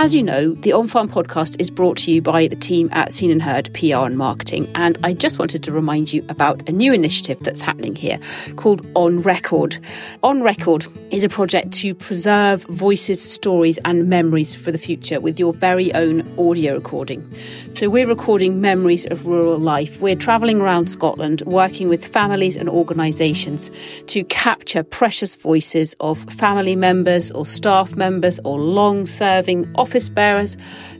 As you know, the On Farm podcast is brought to you by the team at Seen and Heard PR and Marketing, and I just wanted to remind you about a new initiative that's happening here called On Record. On Record is a project to preserve voices, stories, and memories for the future with your very own audio recording. So, we're recording memories of rural life. We're travelling around Scotland, working with families and organisations to capture precious voices of family members or staff members or long serving office bearers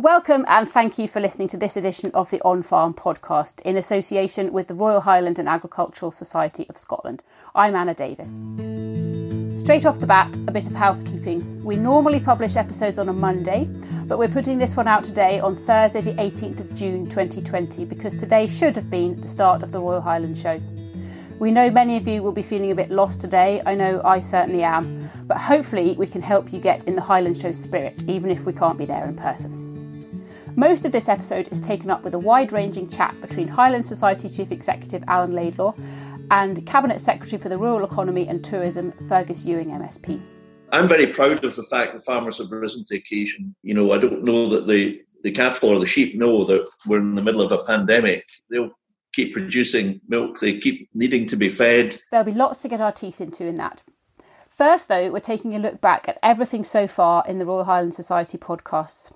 Welcome and thank you for listening to this edition of the On Farm podcast in association with the Royal Highland and Agricultural Society of Scotland. I'm Anna Davis. Straight off the bat, a bit of housekeeping. We normally publish episodes on a Monday, but we're putting this one out today on Thursday, the 18th of June 2020, because today should have been the start of the Royal Highland show. We know many of you will be feeling a bit lost today. I know I certainly am. But hopefully, we can help you get in the Highland Show spirit, even if we can't be there in person. Most of this episode is taken up with a wide ranging chat between Highland Society Chief Executive Alan Laidlaw and Cabinet Secretary for the Rural Economy and Tourism Fergus Ewing MSP. I'm very proud of the fact that farmers have risen to the occasion. You know, I don't know that the, the cattle or the sheep know that we're in the middle of a pandemic. They'll keep producing milk, they keep needing to be fed. There'll be lots to get our teeth into in that. First, though, we're taking a look back at everything so far in the Royal Highland Society podcasts.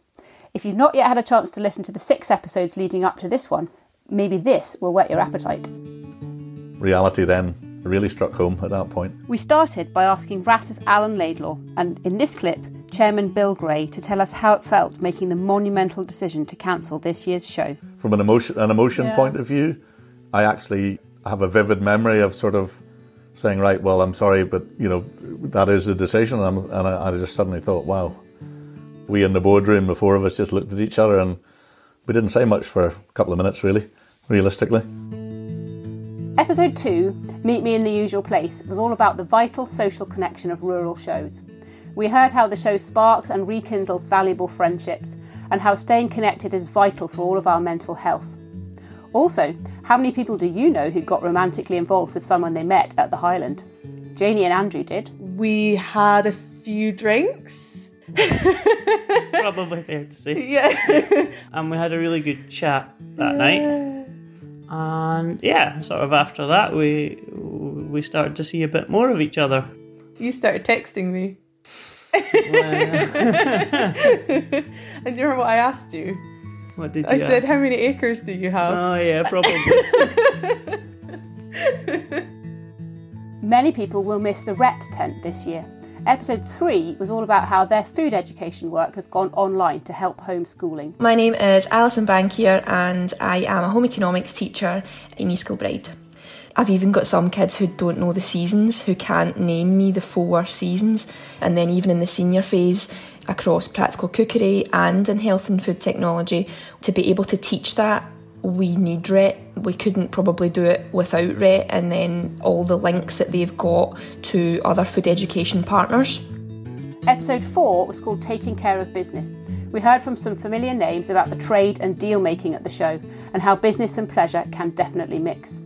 If you've not yet had a chance to listen to the six episodes leading up to this one, maybe this will whet your appetite. Reality then really struck home at that point. We started by asking RHASS's Alan Laidlaw, and in this clip, Chairman Bill Gray, to tell us how it felt making the monumental decision to cancel this year's show. From an emotion, an emotion Yeah. point of view, I actually have a vivid memory of sort of saying, "Right, well, I'm sorry, but you know that is a decision," and, I'm, and I, I just suddenly thought, "Wow." We in the boardroom, the four of us, just looked at each other, and we didn't say much for a couple of minutes, really, realistically. Episode 2, Meet Me in the Usual Place, was all about the vital social connection of rural shows. We heard how the show sparks and rekindles valuable friendships, and how staying connected is vital for all of our mental health. Also, how many people do you know who got romantically involved with someone they met at the Highland? Janie and Andrew did. We had a few drinks. Probably fair to say. Yeah. And um, we had a really good chat that night. And yeah, sort of after that, we we started to see a bit more of each other. You started texting me. And do you remember what I asked you? What did you? I said, ask? How many acres do you have? Oh yeah, probably. Many people will miss the RHET tent this year. Episode 3 was all about how their food education work has gone online to help homeschooling. My name is Alison Bankier and I am a home economics teacher in East Kilbride. I've even got some kids who don't know the seasons, who can't name me the four seasons. And then, even in the senior phase, across practical cookery and in health and food technology, to be able to teach that, we need RHET. We couldn't probably do it without RHET, and then all the links that they've got to other food education partners. Episode 4 was called Taking Care of Business. We heard from some familiar names about the trade and deal making at the show and how business and pleasure can definitely mix.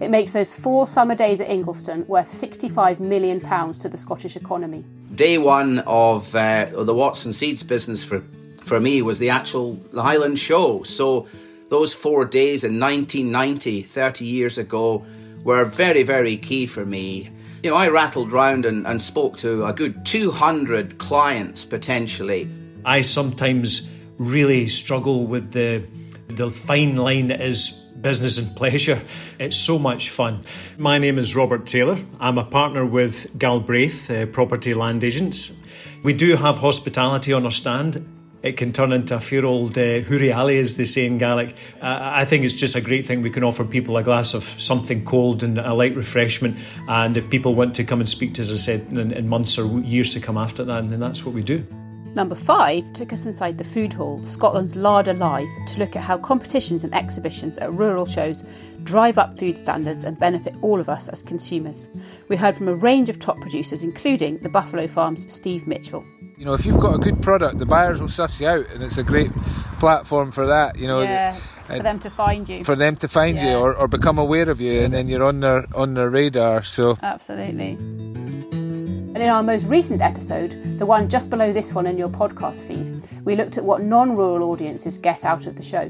It makes those four summer days at Ingliston worth £65 million to the Scottish economy. day one of uh, the Watson Seeds business for for me was the actual Highland show. So those four days in 1990, 30 years ago, were very, very key for me. You know, I rattled round and, and spoke to a good 200 clients potentially. I sometimes really struggle with the the fine line that is business and pleasure. It's so much fun. My name is Robert Taylor. I'm a partner with Galbraith uh, Property Land Agents. We do have hospitality on our stand. It can turn into a few old uh, huriali, as they say in Gaelic. Uh, I think it's just a great thing. We can offer people a glass of something cold and a light refreshment. And if people want to come and speak to us, as I said, in, in months or years to come after that, then that's what we do. Number 5 took us inside the food hall, Scotland's larder live, to look at how competitions and exhibitions at rural shows drive up food standards and benefit all of us as consumers. We heard from a range of top producers, including the Buffalo Farm's Steve Mitchell. You know, if you've got a good product, the buyers will suss you out, and it's a great platform for that. You know, yeah, for them to find you. For them to find Yeah. you or, or become aware of you, and then you're on their on their radar. So Absolutely. And in our most recent episode, the one just below this one in your podcast feed, we looked at what non rural audiences get out of the show.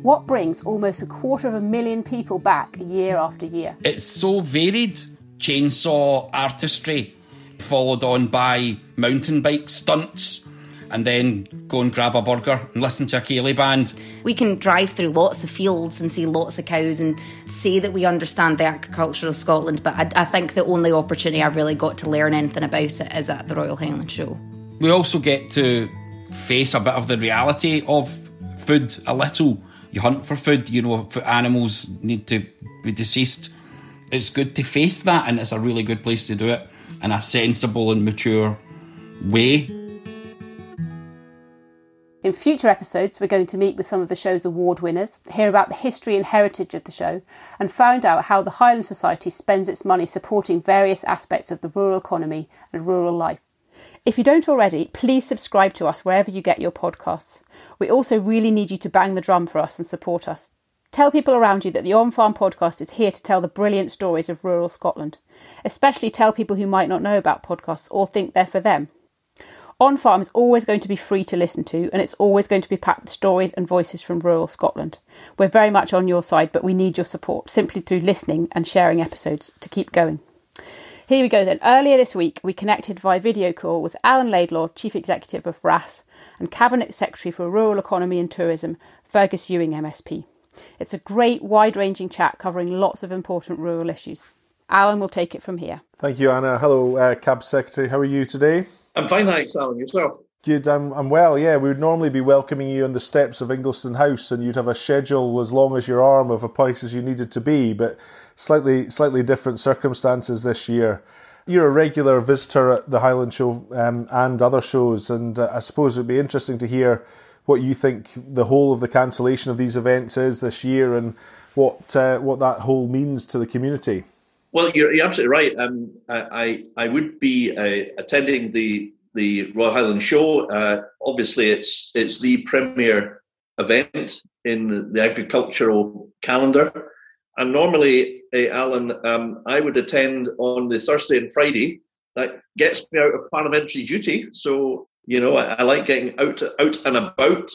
What brings almost a quarter of a million people back year after year? It's so varied. Chainsaw artistry, followed on by mountain bike stunts, and then go and grab a burger and listen to a Ceilidh band. We can drive through lots of fields and see lots of cows and say that we understand the agriculture of Scotland, but I, I think the only opportunity I've really got to learn anything about it is at the Royal Highland Show. We also get to face a bit of the reality of food a little. You hunt for food, you know, animals need to be deceased. It's good to face that, and it's a really good place to do it in a sensible and mature way. In future episodes, we're going to meet with some of the show's award winners, hear about the history and heritage of the show, and find out how the Highland Society spends its money supporting various aspects of the rural economy and rural life. If you don't already, please subscribe to us wherever you get your podcasts. We also really need you to bang the drum for us and support us. Tell people around you that the On Farm podcast is here to tell the brilliant stories of rural Scotland. Especially tell people who might not know about podcasts or think they're for them. On Farm is always going to be free to listen to, and it's always going to be packed with stories and voices from rural Scotland. We're very much on your side, but we need your support simply through listening and sharing episodes to keep going. Here we go then. Earlier this week, we connected via video call with Alan Laidlaw, Chief Executive of RHASS, and Cabinet Secretary for Rural Economy and Tourism, Fergus Ewing MSP. It's a great, wide ranging chat covering lots of important rural issues. Alan will take it from here. Thank you, Anna. Hello, uh, Cab Secretary. How are you today? I'm fine, thanks, Alan. Yourself? Good, I'm, I'm well, yeah. We would normally be welcoming you on the steps of Ingliston House and you'd have a schedule as long as your arm of a places you needed to be, but slightly slightly different circumstances this year. You're a regular visitor at the Highland Show um, and other shows, and uh, I suppose it would be interesting to hear what you think the whole of the cancellation of these events is this year and what uh, what that whole means to the community. Well, you're, you're absolutely right. Um, I, I I would be uh, attending the the Royal Highland Show. Uh, obviously, it's it's the premier event in the agricultural calendar, and normally, uh, Alan, um, I would attend on the Thursday and Friday. That gets me out of parliamentary duty, so you know I, I like getting out out and about,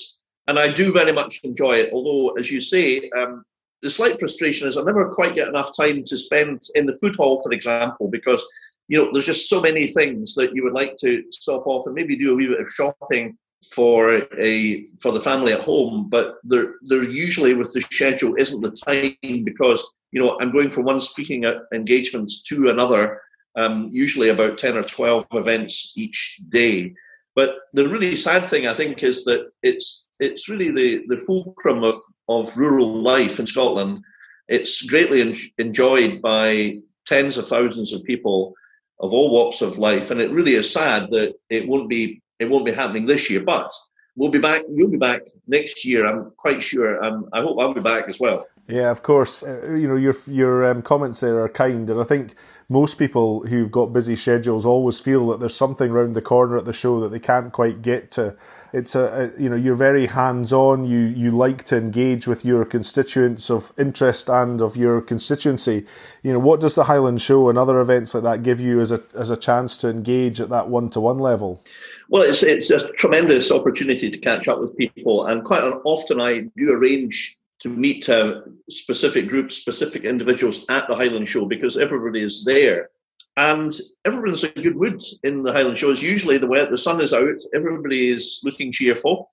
and I do very much enjoy it. Although, as you say. Um, the slight frustration is I never quite get enough time to spend in the food hall, for example, because you know there's just so many things that you would like to stop off and maybe do a wee bit of shopping for a for the family at home. But there there usually with the schedule isn't the time because you know I'm going from one speaking engagement to another. Um, usually about ten or twelve events each day. But the really sad thing, I think, is that it's it's really the, the fulcrum of, of rural life in Scotland. It's greatly en- enjoyed by tens of thousands of people of all walks of life, and it really is sad that it won't be it won't be happening this year. But we'll be back. You'll be back next year. I'm quite sure. Um, I hope I'll be back as well. Yeah, of course. Uh, you know your your um, comments there are kind, and I think most people who've got busy schedules always feel that there's something round the corner at the show that they can't quite get to. It's a, a you know you're very hands on. You you like to engage with your constituents of interest and of your constituency. You know what does the Highland Show and other events like that give you as a as a chance to engage at that one to one level? Well, it's it's a tremendous opportunity to catch up with people, and quite often I do arrange to meet uh, specific groups, specific individuals at the Highland Show because everybody is there. And everyone's in good mood in the Highland Show. It's usually the way the sun is out, everybody is looking cheerful.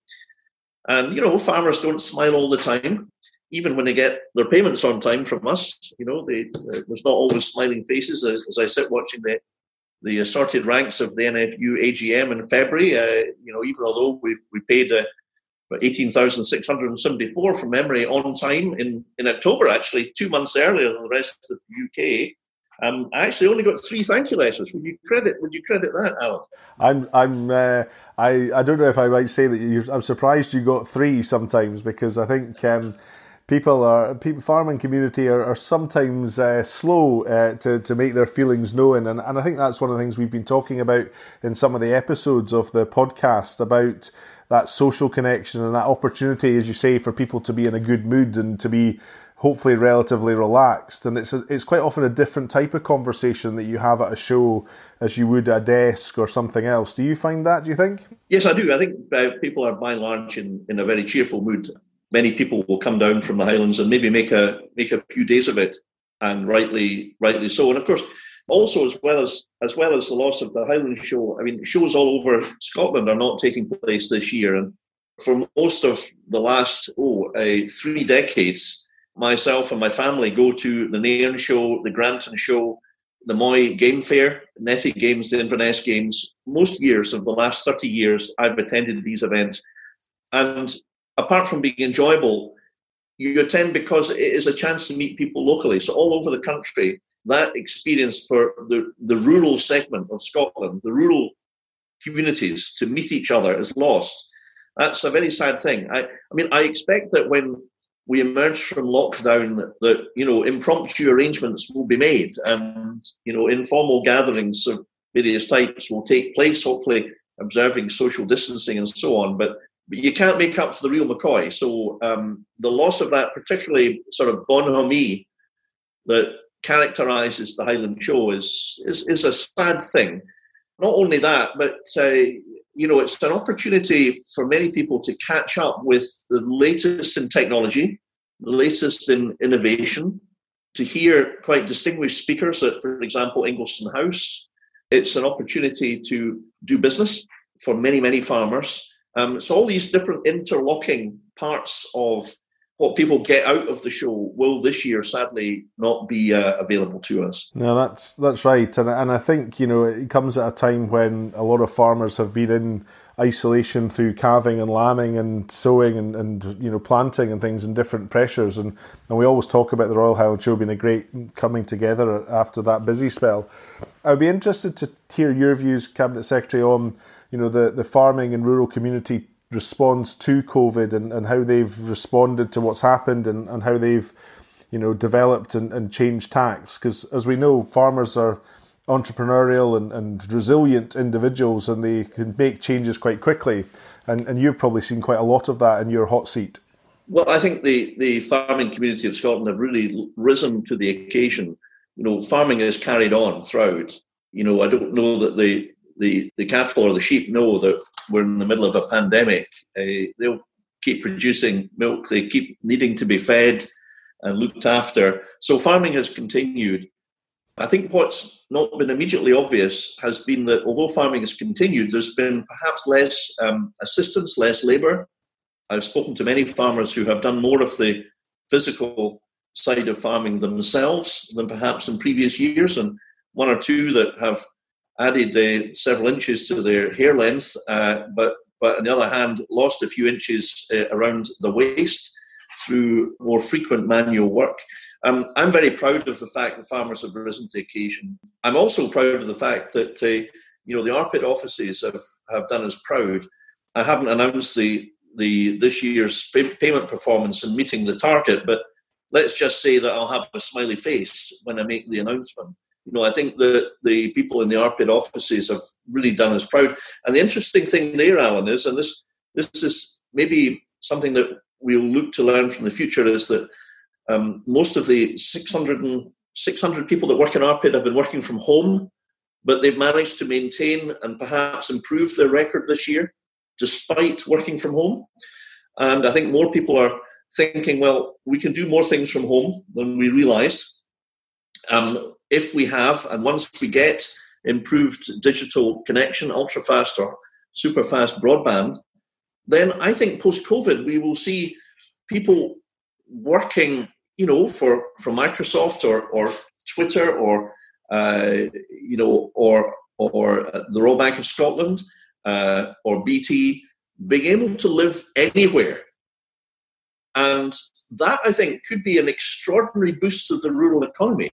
And, you know, farmers don't smile all the time, even when they get their payments on time from us. You know, they, there's not always smiling faces as, as I sit watching the, the assorted ranks of the NFU AGM in February. Uh, you know, even although we we paid uh, 18,674 from memory on time in, in October, actually, two months earlier than the rest of the UK. Um, I actually only got three thank you letters. Would you credit? Would you credit that, Alan? I'm, I'm, uh, I, I don't know if I might say that you're, I'm surprised you got three sometimes because I think um, people are people farming community are, are sometimes uh, slow uh, to to make their feelings known, and and I think that's one of the things we've been talking about in some of the episodes of the podcast about that social connection and that opportunity, as you say, for people to be in a good mood and to be hopefully relatively relaxed. And it's a, it's quite often a different type of conversation that you have at a show as you would a desk or something else. Do you find that? Do you think? Yes, I do. I think uh, people are by and large in, in a very cheerful mood. Many people will come down from the Highlands and maybe make a make a few days of it, and rightly rightly so. And of course, also as well as as well as the loss of the Highland Show. I mean, shows all over Scotland are not taking place this year, and for most of the last oh uh, three decades myself and my family go to the Nairn show, the Grantown show, the Moy Game Fair, Nethy Games, the Inverness Games. Most years of the last 30 years, I've attended these events. And apart from being enjoyable, you attend because it is a chance to meet people locally. So, all over the country, that experience for the, the rural segment of Scotland, the rural communities to meet each other is lost. That's a very sad thing. I, I mean, I expect that when we emerge from lockdown that you know impromptu arrangements will be made and you know informal gatherings of various types will take place hopefully observing social distancing and so on but, but you can't make up for the real mccoy so um, the loss of that particularly sort of bonhomie that characterizes the highland show is, is is a sad thing not only that but uh, you know, it's an opportunity for many people to catch up with the latest in technology, the latest in innovation, to hear quite distinguished speakers at, for example, Ingliston House. It's an opportunity to do business for many, many farmers. Um, so all these different interlocking parts of what people get out of the show will this year sadly not be uh, available to us. No, that's that's right, and and I think you know it comes at a time when a lot of farmers have been in isolation through calving and lambing and sowing and, and you know planting and things and different pressures and, and we always talk about the Royal Highland Show being a great coming together after that busy spell. I'd be interested to hear your views, Cabinet Secretary, on you know the, the farming and rural community response to COVID and, and how they've responded to what's happened and, and how they've, you know, developed and, and changed tacks. Because as we know, farmers are entrepreneurial and, and resilient individuals and they can make changes quite quickly. And, and you've probably seen quite a lot of that in your hot seat. Well, I think the, the farming community of Scotland have really risen to the occasion. You know, farming is carried on throughout. You know, I don't know that the the, the cattle or the sheep know that we're in the middle of a pandemic. Uh, they'll keep producing milk, they keep needing to be fed and looked after. So farming has continued. I think what's not been immediately obvious has been that although farming has continued, there's been perhaps less um, assistance, less labour. I've spoken to many farmers who have done more of the physical side of farming themselves than perhaps in previous years, and one or two that have added uh, several inches to their hair length, uh, but but on the other hand, lost a few inches uh, around the waist through more frequent manual work. Um, I'm very proud of the fact that farmers have risen to the occasion. I'm also proud of the fact that uh, you know the RPID offices have, have done us proud. I haven't announced the the this year's payment performance and meeting the target, but let's just say that I'll have a smiley face when I make the announcement you know, I think that the people in the RPID offices have really done us proud. And the interesting thing there, Alan, is, and this this is maybe something that we'll look to learn from the future, is that um, most of the 600, and, 600 people that work in RPID have been working from home, but they've managed to maintain and perhaps improve their record this year despite working from home. And I think more people are thinking, well, we can do more things from home than we realised. Um, if we have, and once we get improved digital connection, ultra fast or super fast broadband, then I think post COVID we will see people working, you know, for for Microsoft or or Twitter or uh, you know or or the Royal Bank of Scotland uh, or BT being able to live anywhere, and that I think could be an extraordinary boost to the rural economy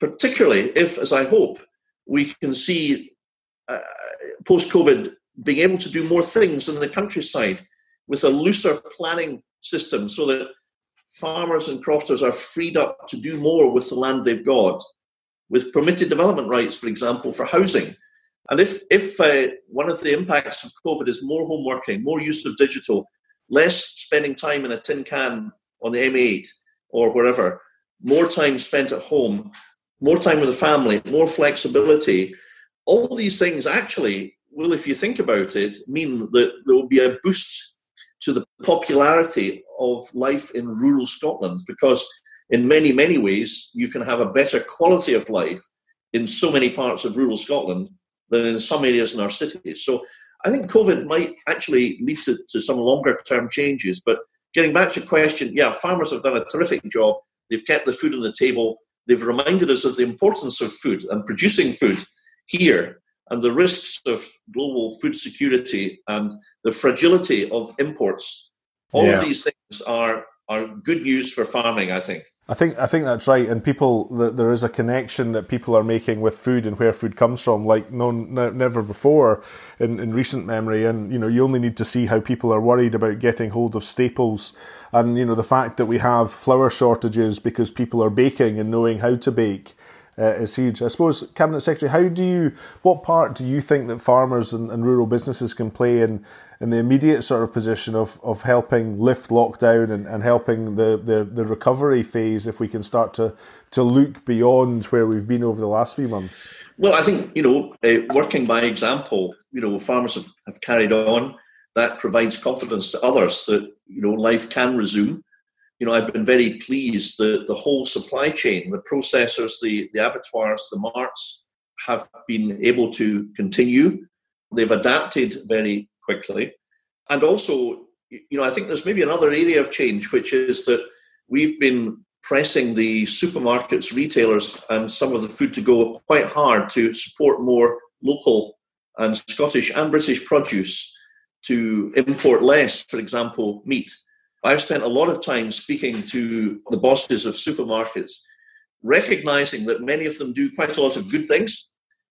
particularly if, as I hope, we can see uh, post COVID being able to do more things in the countryside with a looser planning system so that farmers and crofters are freed up to do more with the land they've got, with permitted development rights, for example, for housing. And if, if uh, one of the impacts of COVID is more home working, more use of digital, less spending time in a tin can on the M8 or wherever, more time spent at home, more time with the family, more flexibility, all these things actually will, if you think about it, mean that there will be a boost to the popularity of life in rural Scotland because, in many, many ways, you can have a better quality of life in so many parts of rural Scotland than in some areas in our cities. So I think COVID might actually lead to, to some longer term changes. But getting back to your question, yeah, farmers have done a terrific job. They've kept the food on the table. They've reminded us of the importance of food and producing food here and the risks of global food security and the fragility of imports. All yeah. of these things are, are good news for farming, I think. I think I think that's right, and people there is a connection that people are making with food and where food comes from, like no, never before in, in recent memory. And you know, you only need to see how people are worried about getting hold of staples, and you know the fact that we have flour shortages because people are baking and knowing how to bake uh, is huge. I suppose, Cabinet Secretary, how do you, what part do you think that farmers and, and, rural businesses can play in, in the immediate sort of position of, of helping lift lockdown and, and helping the, the, the recovery phase if we can start to, to look beyond where we've been over the last few months? Well, I think, you know, uh, working by example, you know, farmers have, have carried on. That provides confidence to others that, you know, life can resume you know, I've been very pleased that the whole supply chain, the processors, the, the abattoirs, the marts have been able to continue. They've adapted very quickly. And also, you know, I think there's maybe another area of change, which is that we've been pressing the supermarkets, retailers, and some of the food to go quite hard to support more local and Scottish and British produce to import less, for example, meat. I've spent a lot of time speaking to the bosses of supermarkets, recognizing that many of them do quite a lot of good things.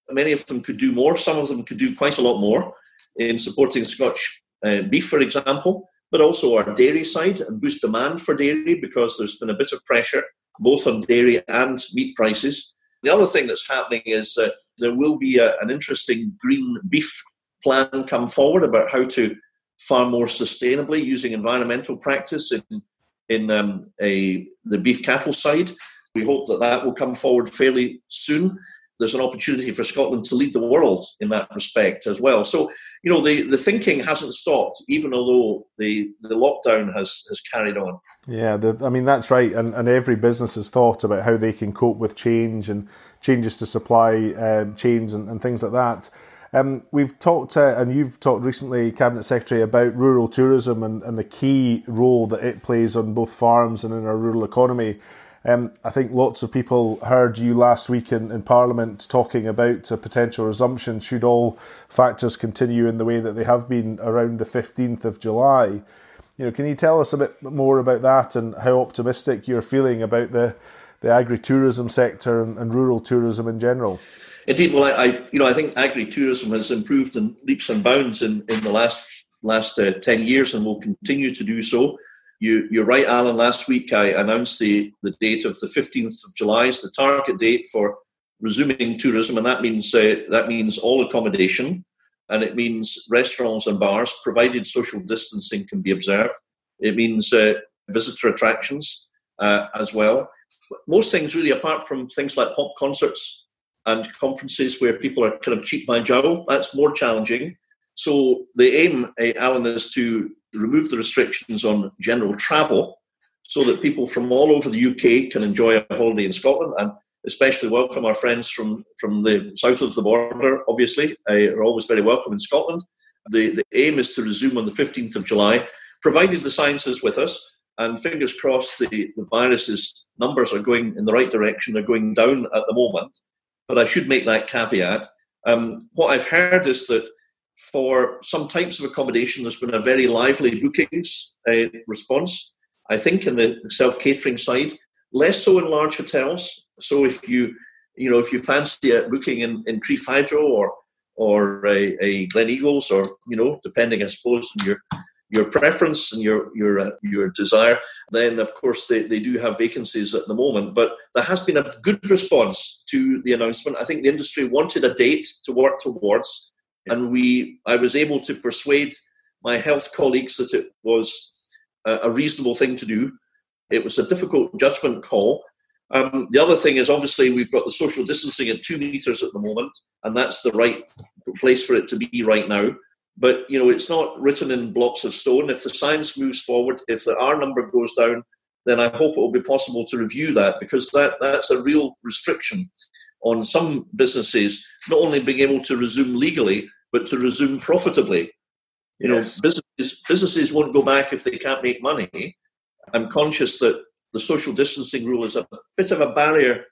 Many of them could do more. Some of them could do quite a lot more in supporting Scotch uh, beef, for example, but also our dairy side and boost demand for dairy because there's been a bit of pressure both on dairy and meat prices. The other thing that's happening is that there will be a, an interesting green beef plan come forward about how to far more sustainably using environmental practice in in um, a the beef cattle side. We hope that that will come forward fairly soon. There's an opportunity for Scotland to lead the world in that respect as well. So, you know, the, the thinking hasn't stopped, even although the, the lockdown has, has carried on. Yeah, the, I mean, that's right. And, and every business has thought about how they can cope with change and changes to supply um, chains and, and things like that. Um, we've talked, uh, and you've talked recently, Cabinet Secretary, about rural tourism and, and, the key role that it plays on both farms and in our rural economy. Um, I think lots of people heard you last week in, in Parliament talking about a potential resumption should all factors continue in the way that they have been around the 15th of July. You know, can you tell us a bit more about that and how optimistic you're feeling about the, the agri-tourism sector and, and rural tourism in general? Indeed, well, I, I, you know I think agri-tourism has improved in leaps and bounds in, in the last last uh, ten years and will continue to do so. You, you're right, Alan. Last week I announced the, the date of the 15th of July as the target date for resuming tourism, and that means uh, that means all accommodation, and it means restaurants and bars, provided social distancing can be observed. It means uh, visitor attractions uh, as well. Most things, really, apart from things like pop concerts and conferences where people are kind of cheek by jowl. That's more challenging. So the aim, uh, Alan, is to remove the restrictions on general travel so that people from all over the UK can enjoy a holiday in Scotland and especially welcome our friends from, from the south of the border, obviously, uh, are always very welcome in Scotland. The, the aim is to resume on the 15th of July, provided the science is with us. And fingers crossed, the, the virus's numbers are going in the right direction. They're going down at the moment. But I should make that caveat. Um, what I've heard is that for some types of accommodation, there's been a very lively bookings uh, response. I think in the self catering side, less so in large hotels. So if you you know if you fancy a booking in, in Crieff Hydro or or a, a Gleneagles or you know depending I suppose on your your preference and your your uh, your desire, then of course they, they do have vacancies at the moment. But there has been a good response to the announcement. I think the industry wanted a date to work towards, and we I was able to persuade my health colleagues that it was a, reasonable thing to do. It was a difficult judgment call. Um, the other thing is obviously we've got the social distancing at two meters at the moment, and that's the right place for it to be right now. But you know, it's not written in blocks of stone. If the science moves forward, if the R number goes down, then I hope it will be possible to review that because that, that's a real restriction on some businesses not only being able to resume legally, but to resume profitably. You yes. know, businesses businesses won't go back if they can't make money. I'm conscious that the social distancing rule is a bit of a barrier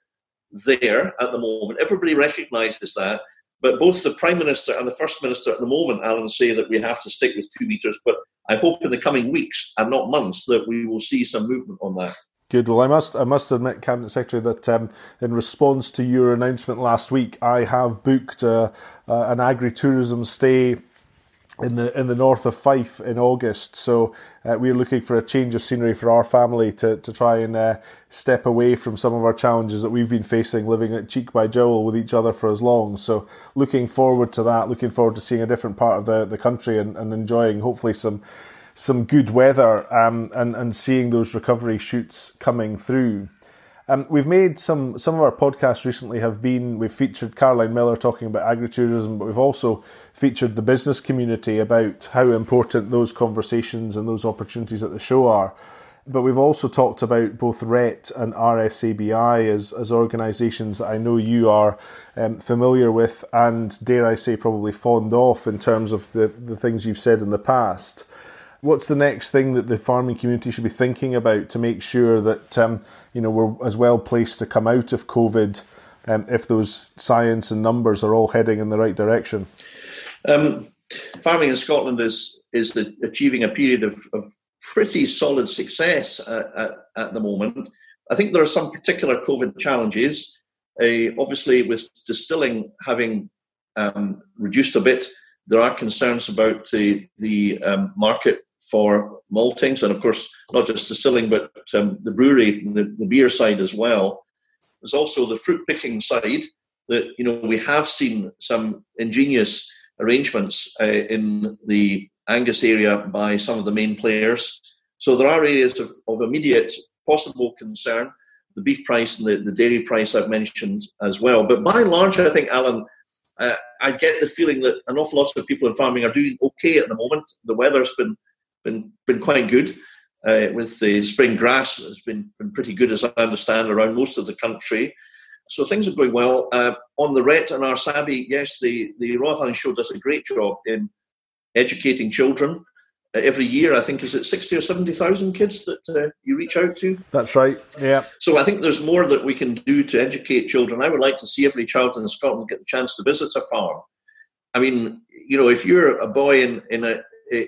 there at the moment. Everybody recognises that. But both the Prime Minister and the First Minister at the moment, Alan, say that we have to stick with two metres. But I hope in the coming weeks and not months that we will see some movement on that. Good. Well, I must I must admit, Cabinet Secretary, that um, in response to your announcement last week, I have booked uh, uh, an agri tourism stay in the in the north of Fife in August. So uh, we're looking for a change of scenery for our family to to try and uh, step away from some of our challenges that we've been facing living at cheek by jowl with each other for as long. So looking forward to that. Looking forward to seeing a different part of the the country and, and enjoying hopefully some some good weather um, and and seeing those recovery shoots coming through. Um, we've made some some of our podcasts recently have been we've featured Caroline Millar talking about agritourism, but we've also featured the business community about how important those conversations and those opportunities at the show are. But we've also talked about both RHET and RSABI as, as organisations that I know you are um, familiar with and, dare I say, probably fond of in terms of the, the things you've said in the past. What's the next thing that the farming community should be thinking about to make sure that um, you know we're as well placed to come out of COVID um, if those science and numbers are all heading in the right direction? Um, farming in Scotland is is the, achieving a period of, of pretty solid success at, at, at, the moment. I think there are some particular COVID challenges. Uh, obviously, with distilling having um, reduced a bit, there are concerns about the, the um, market for maltings, and of course, not just distilling, but um, the brewery, the, the beer side as well. There's also the fruit picking side that you know we have seen some ingenious arrangements uh, in the Angus area by some of the main players. So there are areas of, of immediate possible concern. The beef price and the, the dairy price I've mentioned as well. But by and large, I think, Alan, uh, I get the feeling that an awful lot of people in farming are doing okay at the moment. The weather's been been been quite good. Uh, with the spring grass has been, been pretty good, as I understand, around most of the country. So things are going well. Uh, on the RHET and our RSABI, yes, the, the Royal Highland Show does a great job in educating children. Uh, every year, I think, is it 60 or 70,000 kids that uh, you reach out to? That's right, yeah. So I think there's more that we can do to educate children. I would like to see every child in Scotland get the chance to visit a farm. I mean, you know, if you're a boy in, in a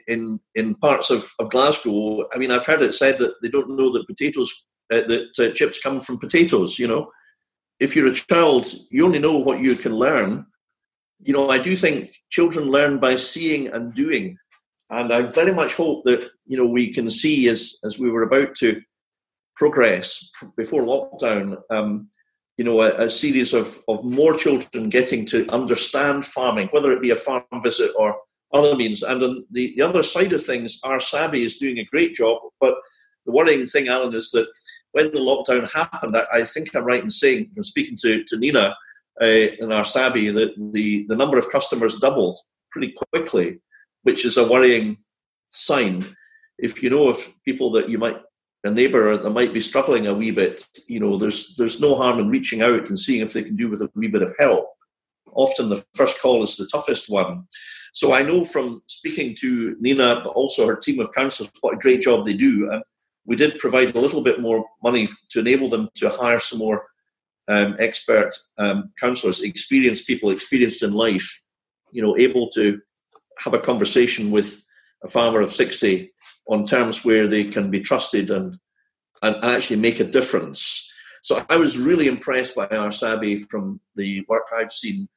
in in parts of, of Glasgow. I mean, I've heard it said that they don't know that potatoes uh, that uh, chips come from potatoes. You know, if you're a child, you only know what you can learn. You know, I do think children learn by seeing and doing, and I very much hope that you know we can see as as we were about to progress before lockdown. Um, you know, a, a series of, of more children getting to understand farming, whether it be a farm visit or other means. And on the, the other side of things, RSABI is doing a great job. But the worrying thing, Alan, is that when the lockdown happened, I, I think I'm right in saying, from speaking to, to Nina uh, in RSABI, that the, the number of customers doubled pretty quickly, which is a worrying sign. If you know of people that you might a neighbour that might be struggling a wee bit, you know, there's there's no harm in reaching out and seeing if they can do with a wee bit of help. Often the first call is the toughest one. So I know from speaking to Nina, but also her team of counsellors, what a great job they do. We did provide a little bit more money to enable them to hire some more um, expert um, counsellors, experienced people, experienced in life, you know, able to have a conversation with a farmer of 60 on terms where they can be trusted and, and actually make a difference. So I was really impressed by RSABI from the work I've seen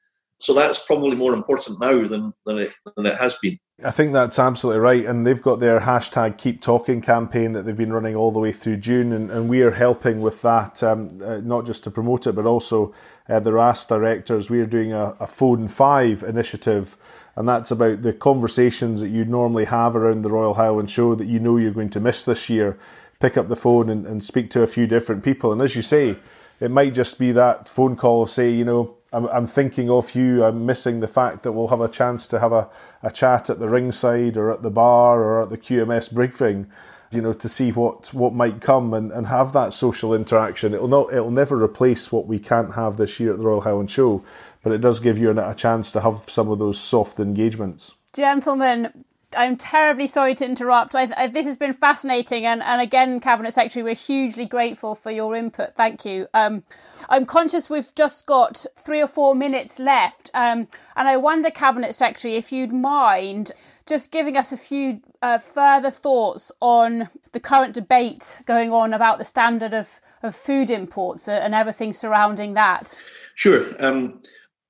so that's probably more important now than, than, it, than it has been. I think that's absolutely right. And they've got their hashtag Keep Talking campaign that they've been running all the way through June. And, and we are helping with that, um, uh, not just to promote it, but also uh, the RHASS directors. We are doing a, a Phone 5 initiative. And that's about the conversations that you normally have around the Royal Highland Show that you know you're going to miss this year. Pick up the phone and, and speak to a few different people. And as you say, it might just be that phone call, say, you know, I'm, I'm thinking of you. I'm missing the fact that we'll have a chance to have a, a chat at the ringside or at the bar or at the QMS briefing, you know, to see what, what might come and, and have that social interaction. It'll not it'll never replace what we can't have this year at the Royal Highland Show, but it does give you a, a chance to have some of those soft engagements. Gentlemen, I'm terribly sorry to interrupt. I, I, this has been fascinating, and, and again, Cabinet Secretary, we're hugely grateful for your input. Thank you. Um, I'm conscious we've just got three or four minutes left, um, and I wonder, Cabinet Secretary, if you'd mind just giving us a few uh, further thoughts on the current debate going on about the standard of, of food imports and everything surrounding that. Sure. Um,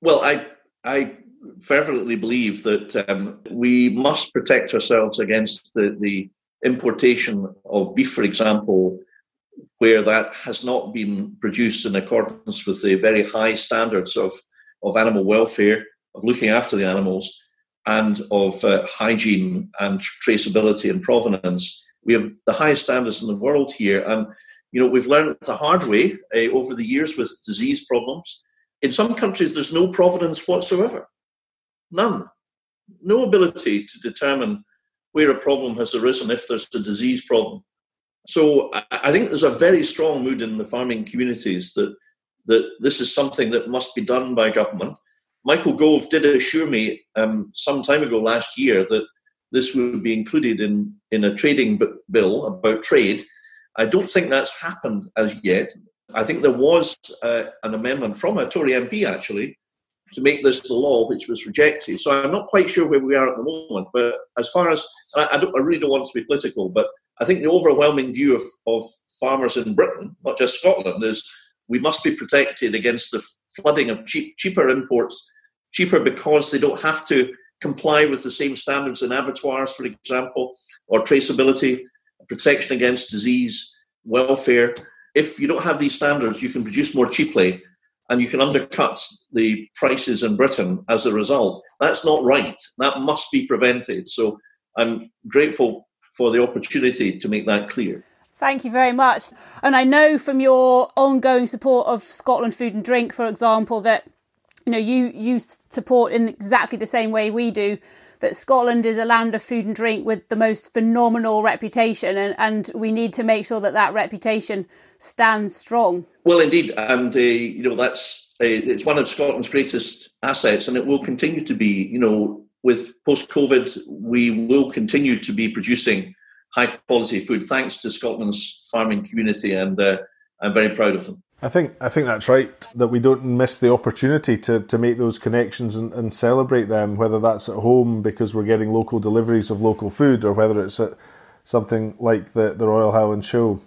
well, I I fervently believe that um, we must protect ourselves against the, the importation of beef, for example, where that has not been produced in accordance with the very high standards of, of animal welfare, of looking after the animals, and of uh, hygiene and traceability and provenance. We have the highest standards in the world here, and you know we've learned the hard way uh, over the years with disease problems. In some countries, there's no provenance whatsoever. None. No ability to determine where a problem has arisen if there's a disease problem. So I think there's a very strong mood in the farming communities that that this is something that must be done by government. Michael Gove did assure me um, some time ago last year that this would be included in, in a trading bill about trade. I don't think that's happened as yet. I think there was uh, an amendment from a Tory MP actually to make this the law, which was rejected. So I'm not quite sure where we are at the moment. But as far as I, I, I really don't want to be political, but I think the overwhelming view of, of farmers in Britain, not just Scotland, is we must be protected against the flooding of cheap, cheaper imports, cheaper because they don't have to comply with the same standards in abattoirs, for example, or traceability, protection against disease, welfare. If you don't have these standards, you can produce more cheaply and you can undercut the prices in Britain as a result. That's not right. That must be prevented. So I'm grateful for the opportunity to make that clear. Thank you very much. And I know from your ongoing support of Scotland Food and Drink, for example, that you know you you support in exactly the same way we do that Scotland is a land of food and drink with the most phenomenal reputation, and, and we need to make sure that that reputation stands strong. Well, indeed, and uh, you know that's uh, it's one of Scotland's greatest assets, and it will continue to be. You know, with post COVID, we will continue to be producing high quality food thanks to Scotland's farming community, and uh, I'm very proud of them. I think I think that's right. That we don't miss the opportunity to, to make those connections and, and celebrate them, whether that's at home because we're getting local deliveries of local food, or whether it's at something like the, the Royal Highland Show.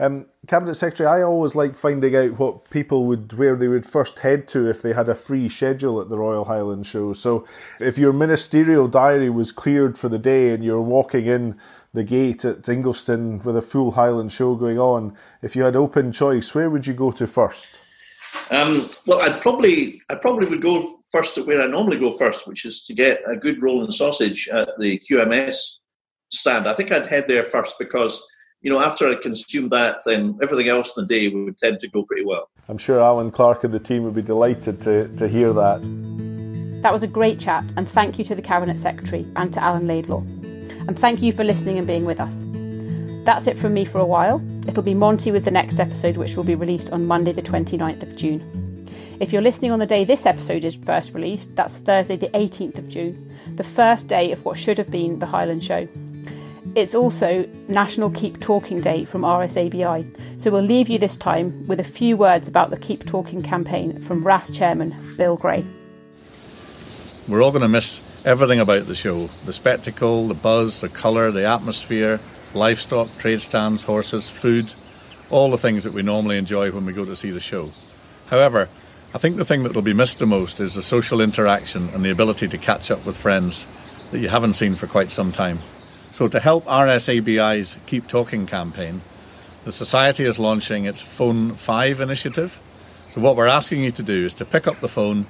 Um, Cabinet Secretary, I always like finding out what people would where they would first head to if they had a free schedule at the Royal Highland Show. So, if your ministerial diary was cleared for the day and you're walking in the gate at Ingliston with a full Highland Show going on, if you had open choice, where would you go to first? Um, well, I'd probably I probably would go first to where I normally go first, which is to get a good roll rolling sausage at the QMS stand. I think I'd head there first because you know, after I consume that, then everything else in the day would tend to go pretty well. I'm sure Alan Clarke and the team would be delighted to, to hear that. That was a great chat, and thank you to the Cabinet Secretary and to Alan Laidlaw. And thank you for listening and being with us. That's it from me for a while. It'll be Monty with the next episode, which will be released on Monday, the 29th of June. If you're listening on the day this episode is first released, that's Thursday, the 18th of June, the first day of what should have been the Highland Show. It's also National Keep Talking Day from RSABI, so we'll leave you this time with a few words about the Keep Talking campaign from RHASS Chairman Bill Gray. We're all going to miss everything about the show the spectacle, the buzz, the colour, the atmosphere, livestock, trade stands, horses, food, all the things that we normally enjoy when we go to see the show. However, I think the thing that will be missed the most is the social interaction and the ability to catch up with friends that you haven't seen for quite some time. So, to help RSABI's Keep Talking campaign, the Society is launching its Phone 5 initiative. So, what we're asking you to do is to pick up the phone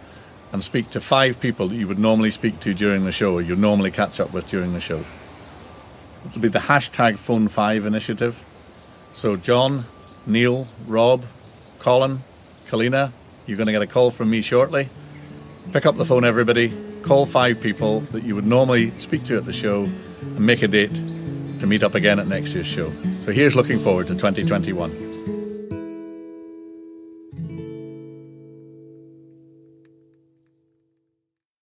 and speak to five people that you would normally speak to during the show, or you normally catch up with during the show. It'll be the hashtag Phone 5 initiative. So, John, Neil, Rob, Colin, Kalina, you're going to get a call from me shortly. Pick up the phone, everybody. Call five people that you would normally speak to at the show and make a date to meet up again at next year's show. So here's looking forward to 2021.